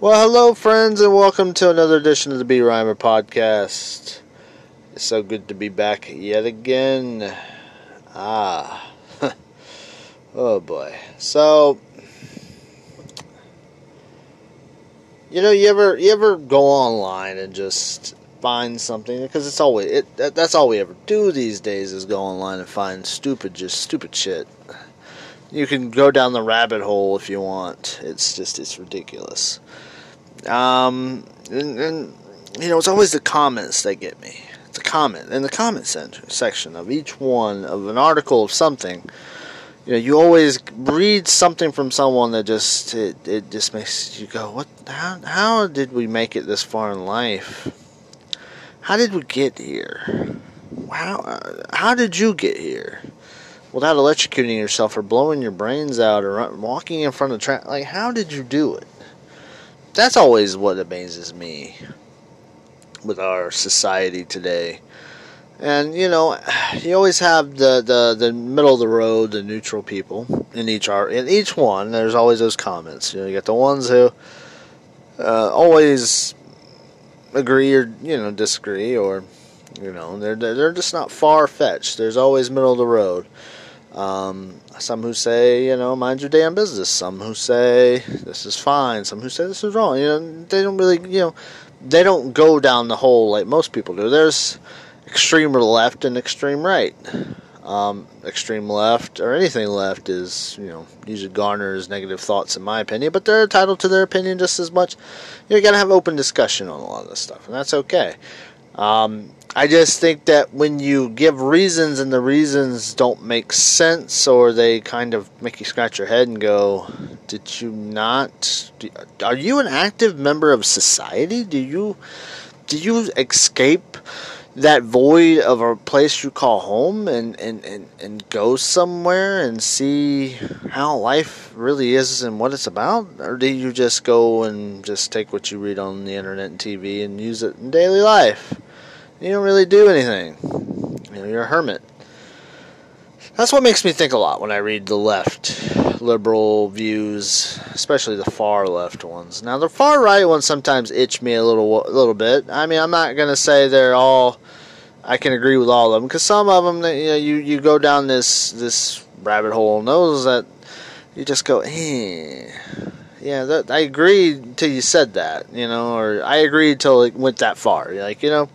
Well, hello, friends, and welcome to another edition of the Brimer podcast. It's so good to be back yet again. Ah, oh boy. So, you know, you ever you ever go online and just find something because it's always it that, that's all we ever do these days is go online and find stupid just stupid shit. You can go down the rabbit hole if you want. It's just it's ridiculous. Um, and, and you know, it's always the comments that get me. It's a comment in the comment section of each one of an article of something. You know, you always read something from someone that just it, it just makes you go, "What? How? How did we make it this far in life? How did we get here? How? How did you get here?" Without electrocuting yourself or blowing your brains out or walking in front of traffic, like how did you do it? That's always what amazes me with our society today. And you know, you always have the, the, the middle of the road, the neutral people in each art. In each one, there's always those comments. You know, you get the ones who uh, always agree or you know disagree, or you know they're they're just not far fetched. There's always middle of the road. Um, some who say, you know, mind your damn business. Some who say this is fine. Some who say this is wrong. You know, they don't really, you know, they don't go down the hole like most people do. There's extreme left and extreme right. Um, extreme left or anything left is, you know, usually garners negative thoughts in my opinion, but they're entitled to their opinion just as much. You gotta have open discussion on a lot of this stuff, and that's okay. Um, I just think that when you give reasons and the reasons don't make sense or they kind of make you scratch your head and go, Did you not? Are you an active member of society? Do you. Did you escape that void of a place you call home and, and, and, and go somewhere and see how life really is and what it's about? Or do you just go and just take what you read on the internet and TV and use it in daily life? You don't really do anything. You know, you're a hermit. That's what makes me think a lot when I read the left liberal views, especially the far left ones. Now, the far right ones sometimes itch me a little, a little bit. I mean, I'm not gonna say they're all. I can agree with all of them because some of them, you know, you you go down this this rabbit hole, knows that you just go, eh. Yeah, that, I agreed till you said that, you know, or I agreed till it went that far. Like, you know,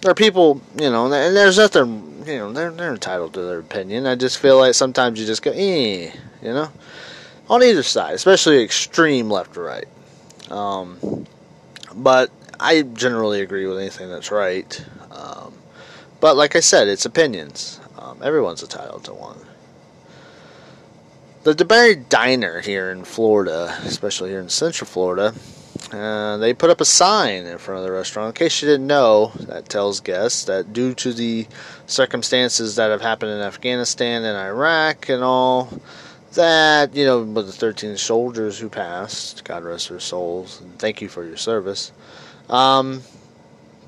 there are people, you know, and there's nothing, you know, they're they're entitled to their opinion. I just feel like sometimes you just go, eh, you know, on either side, especially extreme left or right. Um, but I generally agree with anything that's right. Um, but like I said, it's opinions. Um, everyone's entitled to one. The DeBary Diner here in Florida, especially here in Central Florida, uh, they put up a sign in front of the restaurant. In case you didn't know, that tells guests that due to the circumstances that have happened in Afghanistan and Iraq and all, that, you know, with the 13 soldiers who passed, God rest their souls, and thank you for your service, um,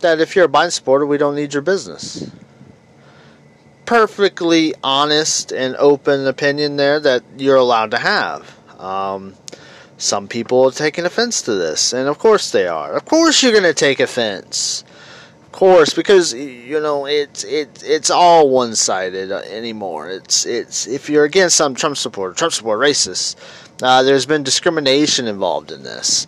that if you're a Biden supporter, we don't need your business. Perfectly honest and open opinion there that you're allowed to have. Um, some people are taking offense to this, and of course they are. Of course you're going to take offense. Of course, because you know it's it it's all one sided anymore. It's it's if you're against some Trump supporter, Trump supporter, racist. Uh, there's been discrimination involved in this,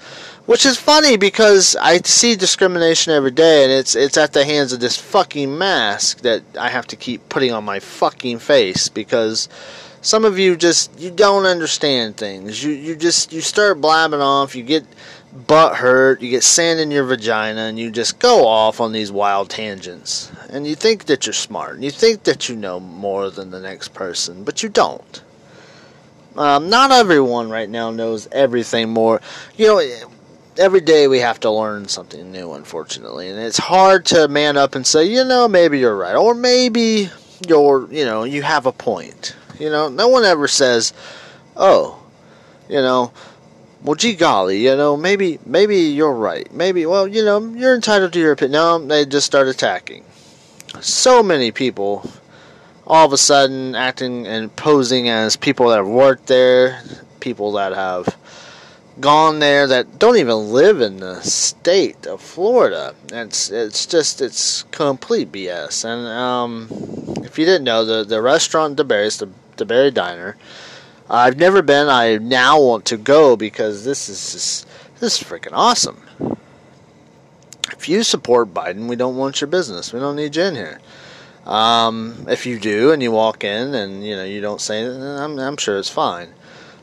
which is funny because I see discrimination every day, and it's it's at the hands of this fucking mask that I have to keep putting on my fucking face because some of you just you don't understand things. You you just you start blabbing off. You get butt hurt. You get sand in your vagina, and you just go off on these wild tangents. And you think that you're smart. And you think that you know more than the next person, but you don't. Um, not everyone right now knows everything more. You know, every day we have to learn something new, unfortunately, and it's hard to man up and say, you know, maybe you're right, or maybe you're, you know, you have a point. You know, no one ever says, "Oh, you know, well, gee golly, you know, maybe maybe you're right. Maybe, well, you know, you're entitled to your opinion." No, they just start attacking. So many people, all of a sudden, acting and posing as people that have worked there, people that have gone there that don't even live in the state of Florida. It's it's just it's complete BS. And um, if you didn't know, the the restaurant DeBary's the DeBary Diner. I've never been. I now want to go because this is just, this is freaking awesome. If you support Biden, we don't want your business. We don't need you in here. Um, if you do and you walk in and you know you don't say I'm, I'm sure it's fine.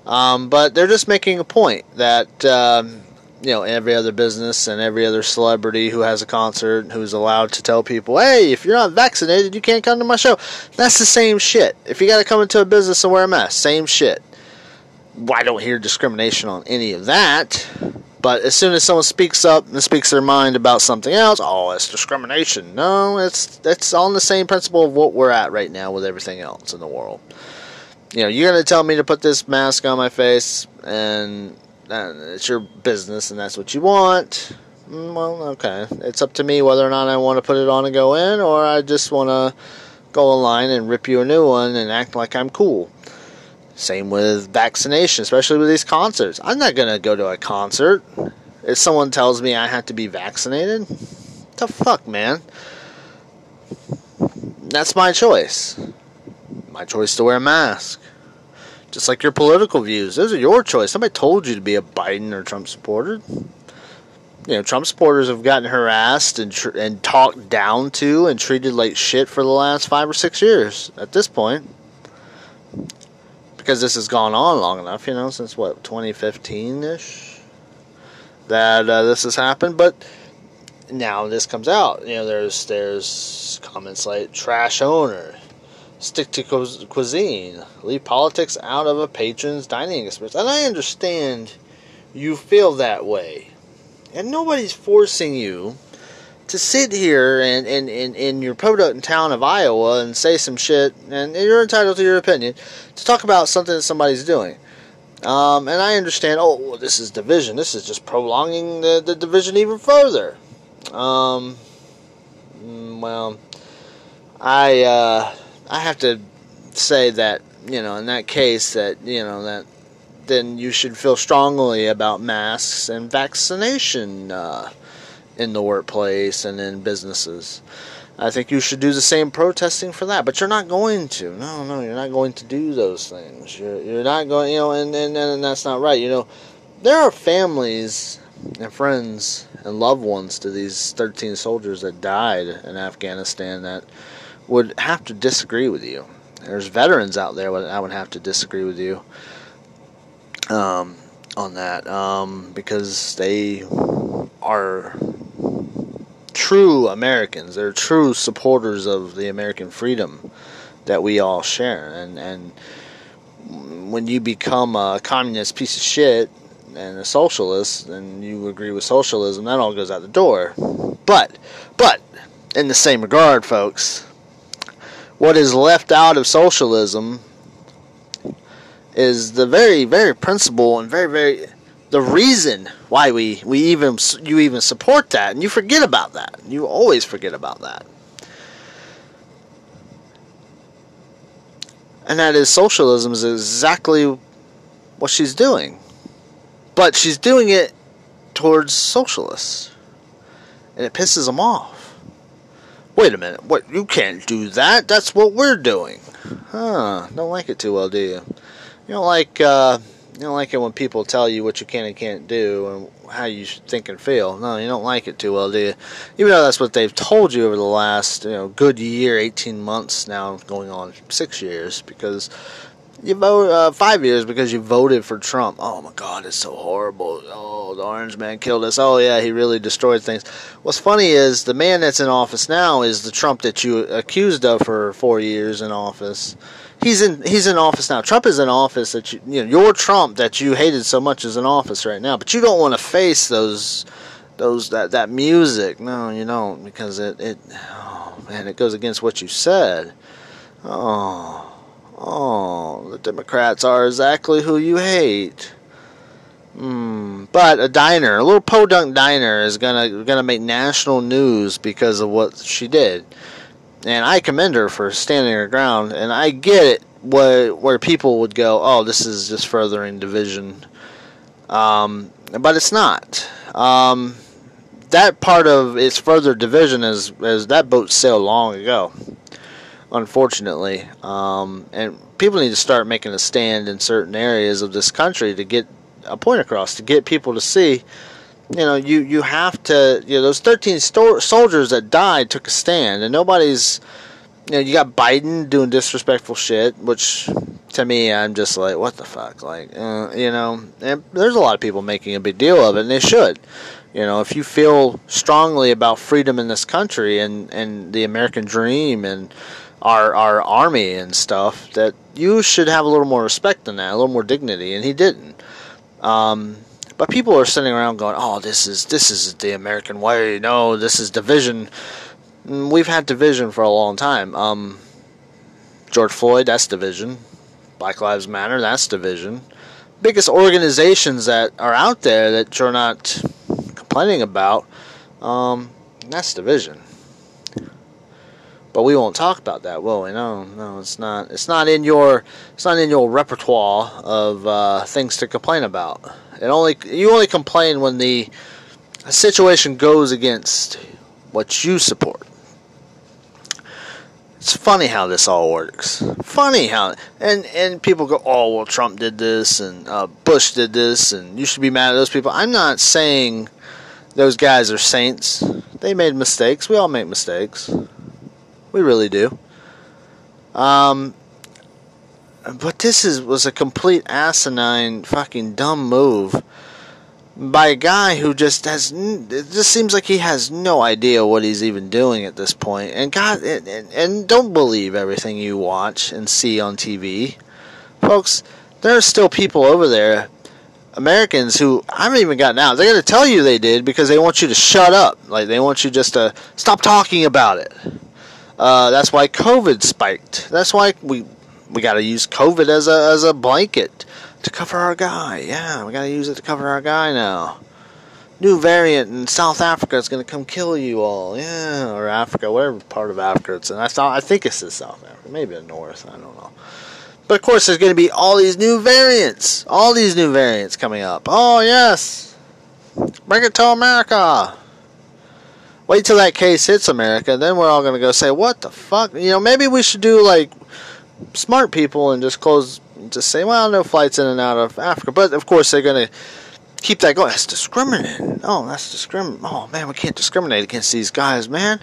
Um, but they're just making a point that um, you know every other business and every other celebrity who has a concert who's allowed to tell people, "Hey, if you're not vaccinated, you can't come to my show." That's the same shit. If you got to come into a business and wear a mask, same shit. Well, I don't hear discrimination on any of that. But as soon as someone speaks up and speaks their mind about something else, oh, it's discrimination. No, it's it's on the same principle of what we're at right now with everything else in the world you know, you're to tell me to put this mask on my face, and it's your business, and that's what you want. Mm, well, okay. It's up to me whether or not I want to put it on and go in, or I just want to go online and rip you a new one and act like I'm cool. Same with vaccination, especially with these concerts. I'm not going to go to a concert if someone tells me I have to be vaccinated. The fuck, man? That's my choice. My choice to wear a mask. Just like your political views, those are your choice. Somebody told you to be a Biden or Trump supporter. You know, Trump supporters have gotten harassed and tr- and talked down to and treated like shit for the last five or six years. At this point, because this has gone on long enough, you know, since what 2015 ish, that uh, this has happened. But now this comes out. You know, there's there's comments like trash owner, stick to cuisine, leave politics out of a patron's dining experience. And I understand you feel that way. And nobody's forcing you to sit here and in, in, in your podunk town of Iowa and say some shit, and you're entitled to your opinion, to talk about something that somebody's doing. Um, and I understand, oh, well, this is division. This is just prolonging the, the division even further. Um, mm, well, I, uh, I have to say that you know in that case that you know that then you should feel strongly about masks and vaccination uh, in the workplace and in businesses. I think you should do the same protesting for that, but you're not going to. No, no, you're not going to do those things. You're, you're not going, you know, and, and, and that's not right. You know, there are families and friends and loved ones to these 13 soldiers that died in Afghanistan that would have to disagree with you. There's veterans out there that I would have to disagree with you um, on that um, because they are true Americans. They're true supporters of the American freedom that we all share. And and when you become a communist piece of shit and a socialist, and you agree with socialism, that all goes out the door. But but in the same regard, folks, what is left out of socialism is the very, very principle and very, very the reason why we, we even you even support that, and you forget about that. You always forget about that. And that is socialism is exactly what she's doing. But she's doing it towards socialists. And it pisses them off. Wait a minute, what? You can't do that. That's what we're doing. Huh? Don't like it too well, do you? You don't like uh, you don't like it when people tell you what you can and can't do and how you think and feel. No, you don't like it too well, do you? Even though that's what they've told you over the last you know good year, eighteen months now, going on six years, because you vote uh, five years because you voted for Trump. Oh my God, it's so horrible. Oh, the orange man killed us. Oh yeah, he really destroyed things. What's funny is the man that's in office now is the Trump that you accused of for four years in office. He's in he's in office now. Trump is in office that you you know your Trump that you hated so much is in office right now. But you don't want to face those those that that music. No, you don't because it it oh man it goes against what you said. Oh. Oh, the Democrats are exactly who you hate. Hmm. But a diner, a little podunk diner, is gonna gonna make national news because of what she did, and I commend her for standing her ground. And I get it, where where people would go, oh, this is just furthering division Um, but it's not. Um, that part of its further division is, is that boat sailed long ago, unfortunately. Um, and people need to start making a stand in certain areas of this country to get a point across, to get people to see. You know, you, you have to. You know, those 13 sto- soldiers that died took a stand, and nobody's. You know, you got Biden doing disrespectful shit, which to me, I'm just like, what the fuck? Like, uh, you know, and there's a lot of people making a big deal of it, and they should. You know, if you feel strongly about freedom in this country and, and the American dream and our our army and stuff, that you should have a little more respect than that, a little more dignity, and he didn't. Um, but people are sitting around going, "Oh, this is this is the American way. No, this is division." Mm, we've had division for a long time. Um, George Floyd, that's division. Black Lives Matter, that's division. Biggest organizations that are out there that you're not complaining about, um, that's division. But we won't talk about that, will we? No, no, it's not. It's not in your. It's not in your repertoire of uh, things to complain about. It only you only complain when the situation goes against what you support. It's funny how this all works. Funny how and and people go, oh well, Trump did this and uh, Bush did this, and you should be mad at those people. I'm not saying those guys are saints. They made mistakes. We all make mistakes. We really do. Um, but this is was a complete asinine, fucking dumb move by a guy who just has it just seems like he has no idea what he's even doing at this point. And god and, and, don't believe everything you watch and see on tv folks there are still people over there americans who i haven't even gotten out. They're going to tell you they did because they want you to shut up. Like they want you just to stop talking about it uh, that's why covid spiked that's why we we got to use covid as a as a blanket to cover our guy. Yeah, we gotta use it to cover our guy now. New variant in South Africa is gonna come kill you all. Yeah, or Africa, whatever part of Africa it's in. I thought I think it's in South Africa, maybe the North. I don't know. But of course, there's gonna be all these new variants, all these new variants coming up. Oh yes, bring it to America. Wait till that case hits America, then we're all gonna go say, "What the fuck?" You know, maybe we should do like smart people and just close just say, well, no flights in and out of Africa. But of course, they're going to keep that going. That's discriminating. Oh, that's discriminating. Oh, man, we can't discriminate against these guys, man.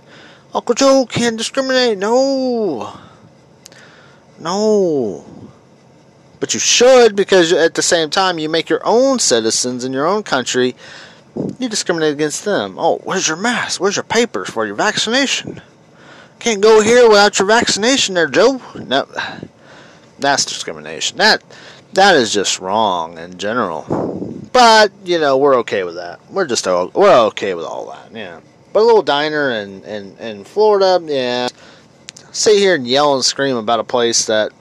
Uncle Joe can't discriminate. No. No. But you should because at the same time, you make your own citizens in your own country. You discriminate against them. Oh, where's your mask? Where's your papers for your vaccination? Can't go here without your vaccination there, Joe. No that's discrimination. That that is just wrong in general. But you know we're okay with that. We're just we're okay with all that. Yeah. But a little diner in in, in Florida, yeah. Sit here and yell and scream about a place that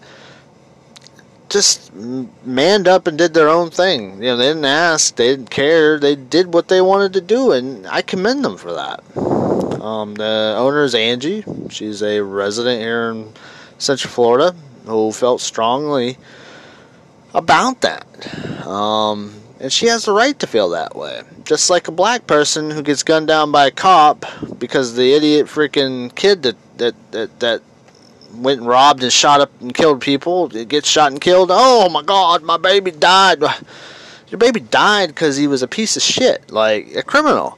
just manned up and did their own thing. You know, they didn't ask, they didn't care, they did what they wanted to do, and I commend them for that. Um, the owner is Angie. She's a resident here in Central Florida who felt strongly about that. Um, and she has the right to feel that way. Just like a black person who gets gunned down by a cop because the idiot freaking kid that, that, that, that went and robbed and shot up and killed people gets shot and killed. Oh my god, my baby died. Your baby died because he was a piece of shit, like a criminal.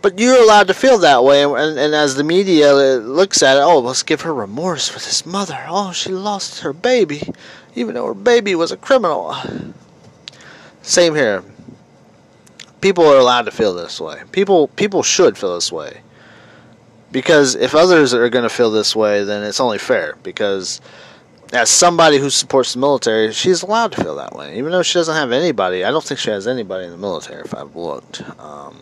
But you're allowed to feel that way, and, and as the media uh, looks at it, oh, let's give her remorse for this mother. Oh, she lost her baby, even though her baby was a criminal. Same here. People are allowed to feel this way. People people should feel this way. Because if others are going to feel this way, then it's only fair. Because as somebody who supports the military, she's allowed to feel that way, even though she doesn't have anybody. I don't think she has anybody in the military. If I've looked, um,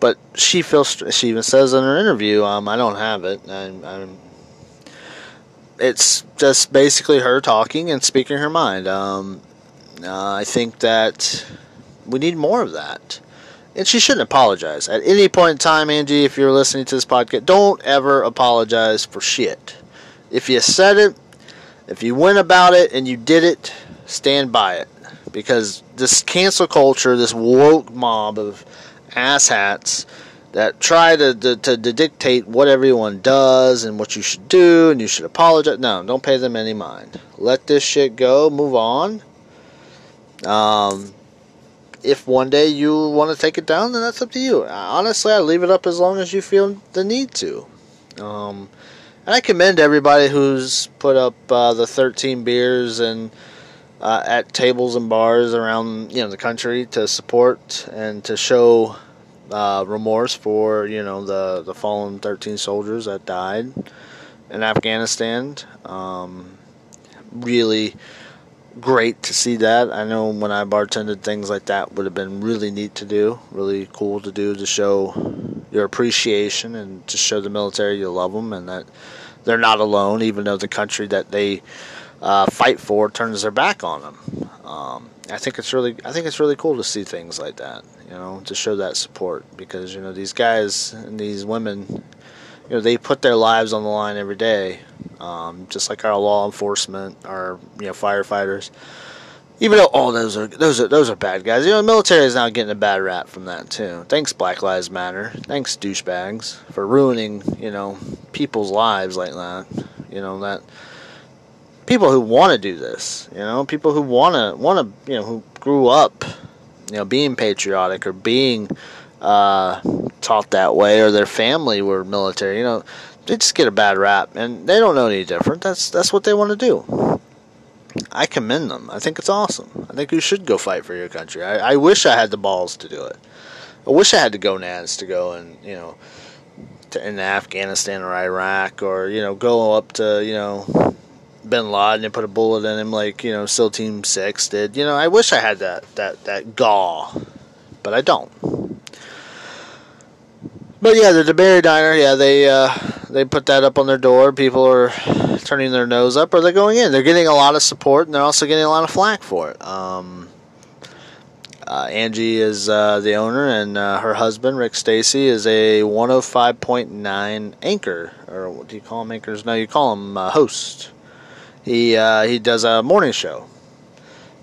but she feels she even says in her interview, um, I don't have it. I'm, I'm, it's just basically her talking and speaking her mind. Um, uh, I think that we need more of that. And she shouldn't apologize. At any point in time, Angie, if you're listening to this podcast, don't ever apologize for shit. If you said it, if you went about it and you did it, stand by it. because this cancel culture, this woke mob of asshats that try to, to, to, dictate what everyone does and what you should do and you should apologize. No, don't pay them any mind. Let this shit go. Move on. Um, if one day you want to take it down, then that's up to you. Honestly, I leave it up as long as you feel the need to. Um, and I commend everybody who's put up uh, the 13 beers and uh, at tables and bars around you know the country to support and to show uh, remorse for you know the the fallen 13 soldiers that died in Afghanistan. Um, really great to see that. I know when I bartended, things like that would have been really neat to do, really cool to do to show your appreciation and to show the military you love them and that they're not alone, even though the country that they uh, fight for turns their back on them. Um, I think it's really, I think it's really cool to see things like that you know, to show that support because you know these guys and these women, you know, they put their lives on the line every day, um, just like our law enforcement, our you know firefighters. Even though all oh, those are those are those are bad guys, you know, the military is now getting a bad rap from that too. Thanks, Black Lives Matter. Thanks, douchebags, for ruining you know people's lives like that. You know that people who want to do this, you know, people who want to want to you know who grew up you know, being patriotic or being uh, taught that way, or their family were military. You know, they just get a bad rap, and they don't know any different. That's that's what they want to do. I commend them. I think it's awesome. I think you should go fight for your country. I, I wish I had the balls to do it. I wish I had the gonads to go and you know to in Afghanistan or Iraq or you know go up to you know Bin Laden and put a bullet in him like you know SEAL Team Six did. You know, I wish I had that that that gall, but I don't. But yeah, the DeBary Diner, yeah, they uh, they put that up on their door. People are turning their nose up, or they're going in. They're getting a lot of support, and they're also getting a lot of flack for it. Um, uh, Angie is uh, the owner, and uh, her husband Rick Stacy is a 105.9 anchor, or what do you call them anchors? No, you call them uh, host. He uh, he does a morning show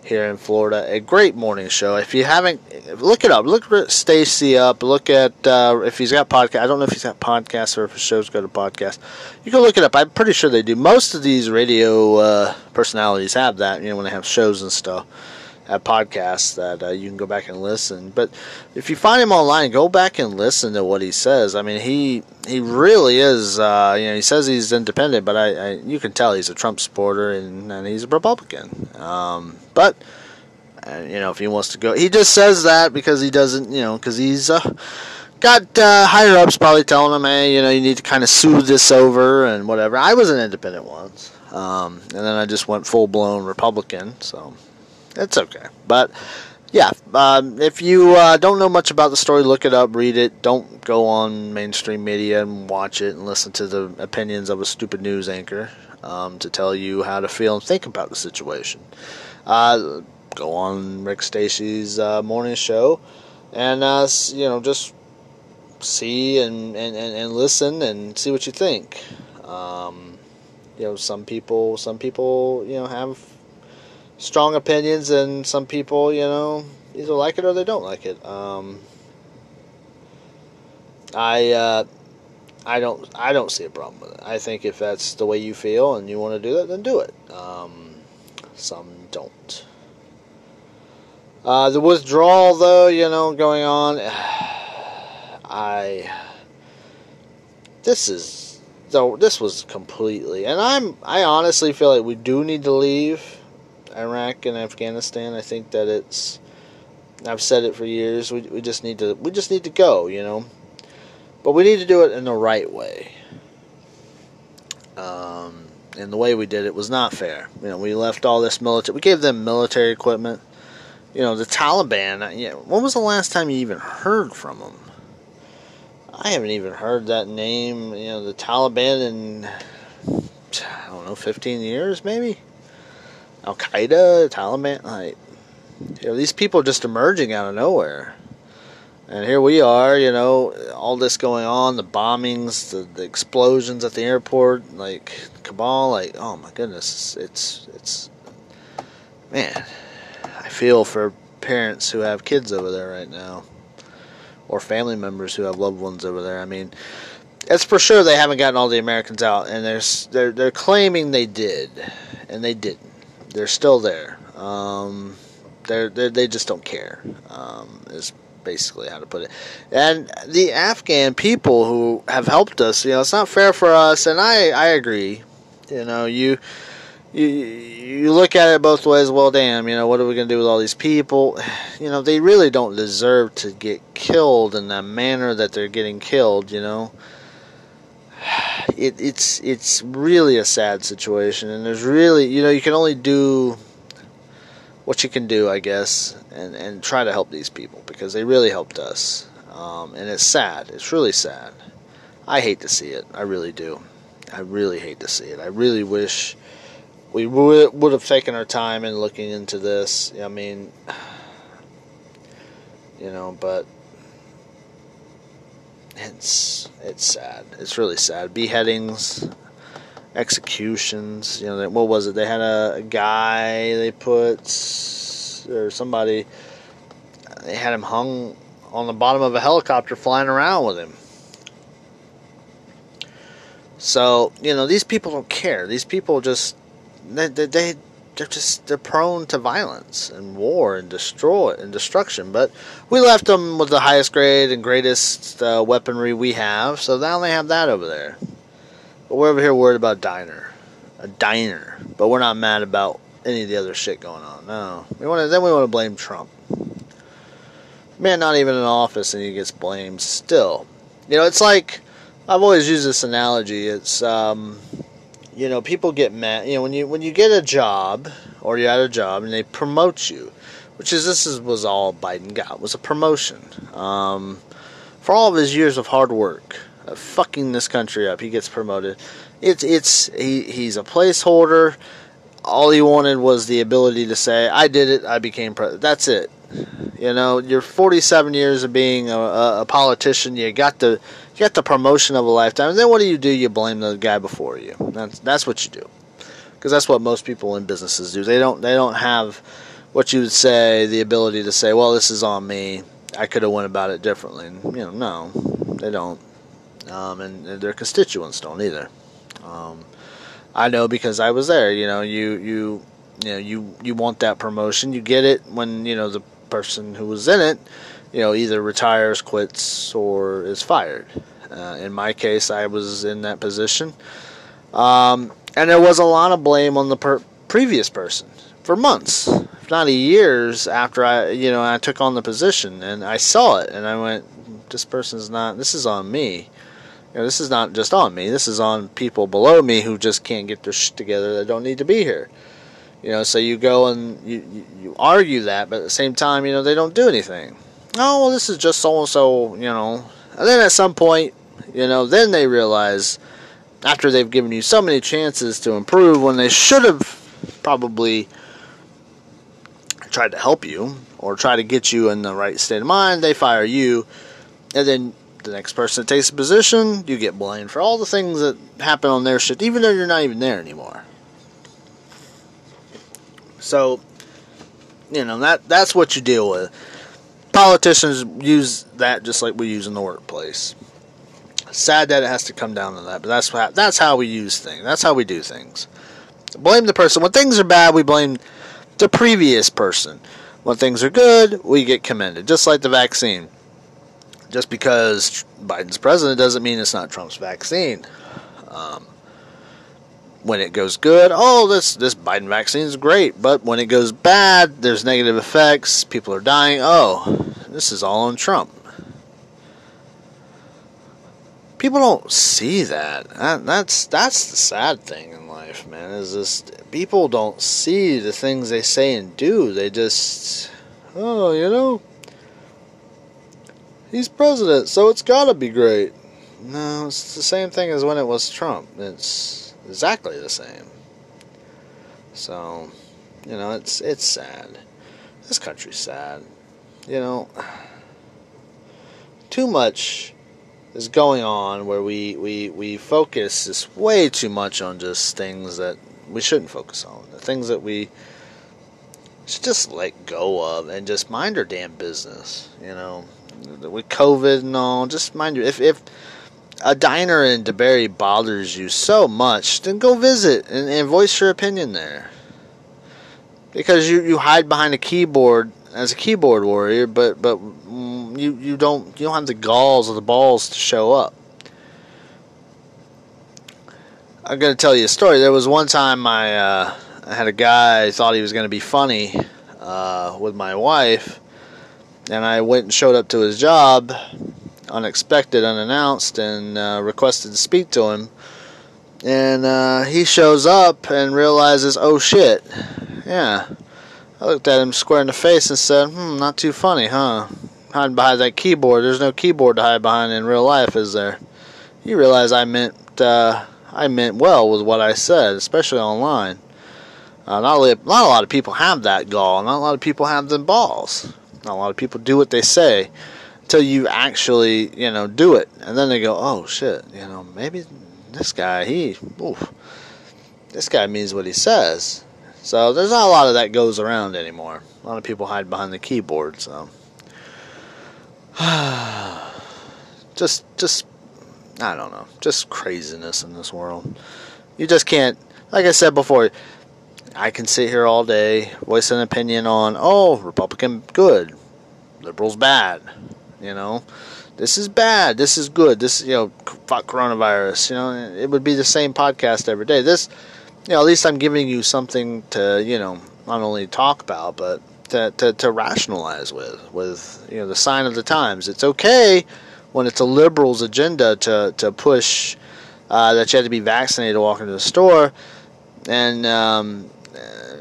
here in Florida. A great morning show. If you haven't, look it up. Look at Stacy up. Look at uh, if he's got podcast. I don't know if he's got podcasts or if his shows go to podcast. You can look it up. I'm pretty sure they do. Most of these radio uh, personalities have that. You know when they have shows and stuff at podcasts that uh, you can go back and listen. But if you find him online, go back and listen to what he says. I mean, he he really is. Uh, you know, he says he's independent, but I, I, you can tell he's a Trump supporter and, and he's a Republican. Um, but uh, you know, if he wants to go, he just says that because he doesn't. You know, because he's. Uh, got uh, higher ups probably telling him, hey, you know, you need to kind of smooth this over and whatever. I was an independent once, um, and then I just went full blown Republican. So it's okay. But yeah, um, if you uh, don't know much about the story, look it up, read it. Don't go on mainstream media and watch it and listen to the opinions of a stupid news anchor um, to tell you how to feel and think about the situation. Uh, go on Rick Stacy's uh, morning show and uh, you know just see and, and, and, listen and see what you think. Um, you know, some people some people you know have strong opinions, and some people, you know, either like it or they don't like it. Um, I uh, I don't I don't see a problem with it. I think if that's the way you feel and you want to do that, then do it. Um, some don't. Uh, the withdrawal, though, you know, going on. I this is though this was completely, and I'm I honestly feel like we do need to leave Iraq and Afghanistan. I think that it's I've said it for years. We we just need to we just need to go, you know. But we need to do it in the right way. Um, and the way we did it was not fair. You know, we left all this military. We gave them military equipment. You know, the Taliban. Uh, yeah, when was the last time you even heard from them? I haven't even heard that name. You know, the Taliban in I don't know, 15 years maybe. Al Qaeda, Taliban, like you know, these people just emerging out of nowhere. And here we are, you know, all this going on, the bombings, the, the explosions at the airport, like Kabul, like oh my goodness, it's it's man, I feel for parents who have kids over there right now, or family members who have loved ones over there. I mean, it's for sure they haven't gotten all the Americans out, and they're they're they're claiming they did, and they didn't. They're still there. Um, they're, they're they just don't care. Um, is basically how to put it. And the Afghan people who have helped us, you know, it's not fair for us, and I I agree. You know, you you you look at it both ways. Well, damn, you know, what are we gonna do with all these people? You know, they really don't deserve to get killed in the manner that they're getting killed. You know, it, it's it's really a sad situation, and there's really you know you can only do what you can do, I guess, and and try to help these people because they really helped us, um, and it's sad. It's really sad. I hate to see it. I really do. I really hate to see it. I really wish we would would have taken our time in looking into this. I mean, you know, but it's it's sad. It's really sad. Beheadings, executions. You know, what was it? They had a, a guy they put or somebody. They had him hung on the bottom of a helicopter flying around with him. So you know these people don't care. These people just they they, they they're just they're prone to violence and war and destroy and destruction. But we left them with the highest grade and greatest uh, weaponry we have, so now they have that over there. But we're over here worried about diner, a diner. But we're not mad about any of the other shit going on. No, we want to. Then we want to blame Trump. Man, not even in office, and he gets blamed. Still, you know, it's like I've always used this analogy. It's um, you know, people get mad. You know, when you when you get a job or you're at a job and they promote you, which is this is, was all Biden got was a promotion. Um, for all of his years of hard work, of fucking this country up, he gets promoted. It's it's he he's a placeholder. All he wanted was the ability to say, "I did it. I became president." That's it. You know, you're 47 years of being a, a, politician. You got the you got the promotion of a lifetime. And then what do you do? You blame the guy before you. That's that's what you do, because that's what most people in businesses do. They don't they don't have what you would say the ability to say, well, this is on me. I could have went about it differently. And, you know, no, they don't, um, and, and their constituents don't either. Um, I know because I was there. You know, you you you know you you want that promotion. You get it when you know the person who was in it you know, either retires, quits, or is fired. Uh, in my case, I was in that position. Um, and there was a lot of blame on the per- previous person for months, if not years after I, you know, I took on the position and I saw it and I went, this person's not, this is on me. You know, this is not just on me. This is on people below me who just can't get their shit together that don't need to be here. You know, so you go and you, you, argue that, but at the same time, you know, they don't do anything oh, well, this is just so and so, you know. And then at some point, you know, then they realize after they've given you so many chances to improve when they should have probably tried to help you or try to get you in the right state of mind, they fire you. And then the next person that takes the position, you get blamed for all the things that happen on their shit, even though you're not even there anymore. So, you know, that that's what you deal with politicians use that just like we use in the workplace. Sad that it has to come down to that, but that's how, that's how we use things. That's how we do things. Blame the person when things are bad. We blame the previous person. When things are good, we get commended. Just like the vaccine. Just because Biden's president doesn't mean it's not Trump's vaccine. Um, when it goes good, oh, this this Biden vaccine is great. But when it goes bad, there's negative effects. People are dying. Oh, this is all on Trump. People don't see that. that. That's that's the sad thing in life, man. Is this people don't see the things they say and do. They just, oh, you know, he's president, so it's got to be great. No, it's the same thing as when it was Trump. It's exactly the same. So, you know, it's it's sad. This country's sad. You know, too much is going on where we, we, we focus just way too much on just things that we shouldn't focus on. The things that we should just let go of and just mind our damn business. You know, with COVID and all, just mind your if if a diner in DeBary bothers you so much, then go visit and, and voice your opinion there. Because you, you hide behind a keyboard as a keyboard warrior, but but you you don't you don't have the galls or the balls to show up. I'm gonna tell you a story. There was one time I uh, I had a guy thought he was gonna be funny uh, with my wife, and I went and showed up to his job, unexpected, unannounced, and uh, requested to speak to him. And uh, he shows up and realizes, oh shit, yeah. I looked at him square in the face and said, hmm, not too funny, huh? Hiding behind that keyboard. There's no keyboard to hide behind in real life, is there? You realize I meant uh, I meant well with what I said, especially online. Uh, not, a, not a lot of people have that gall. Not a lot of people have the balls. Not a lot of people do what they say until you actually, you know, do it, and then they go, "Oh shit, you know, maybe this guy, he, oof, this guy means what he says." So there's not a lot of that goes around anymore. A lot of people hide behind the keyboard. So just, just, I don't know, just craziness in this world. You just can't, like I said before. I can sit here all day, voice an opinion on, oh, Republican good, liberals bad. You know, this is bad, this is good, this, you know, fuck coronavirus. You know, it would be the same podcast every day. This, you know, at least I'm giving you something to, you know, not only talk about, but to, to, to rationalize with, with, you know, the sign of the times. It's okay when it's a liberal's agenda to, to push uh, that you have to be vaccinated to walk into the store and um,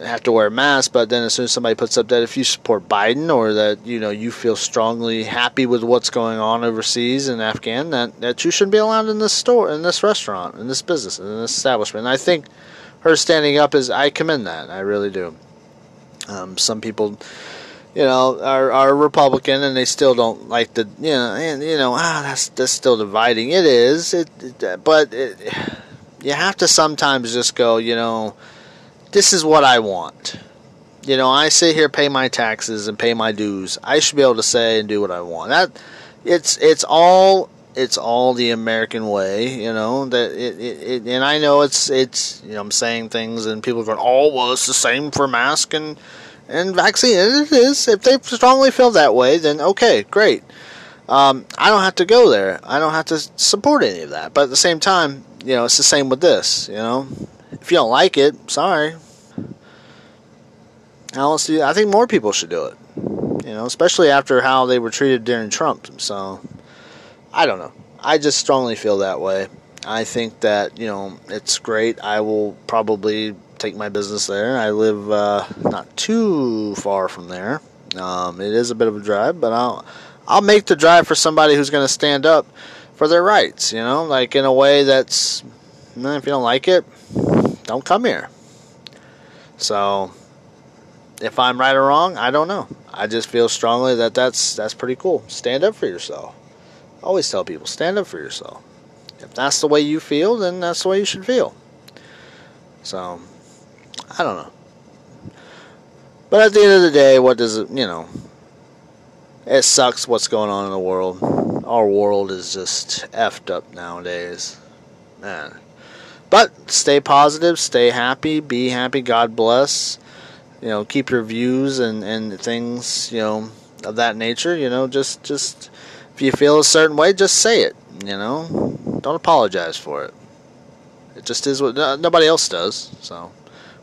have to wear a mask. But then as soon as somebody puts up that if you support Biden or that you know you feel strongly happy with what's going on overseas in Afghan, that that you shouldn't be allowed in this store, in this restaurant, in this business, in this establishment. And I think her standing up is I commend that. I really do. Um, some people, you know, are, are Republican and they still don't like the you know and you know ah that's that's still dividing. It is, it, it but it, you have to sometimes just go, you know, this is what I want. You know, I sit here, pay my taxes and pay my dues. I should be able to say and do what I want. That it's it's all it's all the American way, you know. That it, it, it, and I know it's it's you know I'm saying things and people are going, oh well, it's the same for mask and and vaccine. It is. If they strongly feel that way, then okay, great. Um, I don't have to go there. I don't have to support any of that. But at the same time, you know, it's the same with this. You know, if you don't like it, sorry. I don't see. I think more people should do it. You know, especially after how they were treated during Trump. So I don't know. I just strongly feel that way. I think that you know it's great. I will probably take my business there. I live uh, not too far from there. Um, it is a bit of a drive, but I'll I'll make the drive for somebody who's going to stand up for their rights. You know, like in a way that's if you don't like it, don't come here. So if I'm right or wrong, I don't know. I just feel strongly that that's that's pretty cool. Stand up for yourself always tell people stand up for yourself. If that's the way you feel, then that's the way you should feel. So, I don't know. But at the end of the day, what does it, you know, it sucks what's going on in the world. Our world is just effed up nowadays. Man. But stay positive, stay happy, be happy, God bless. You know, keep your views and, and things, you know, of that nature, you know, just just if you feel a certain way, just say it. You know, don't apologize for it. It just is what nobody else does. So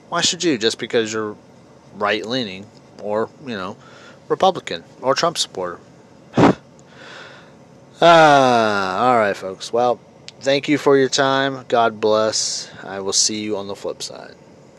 why should you? Just because you're right leaning or you know Republican or Trump supporter. ah, all right, folks. Well, thank you for your time. God bless. I will see you on the flip side.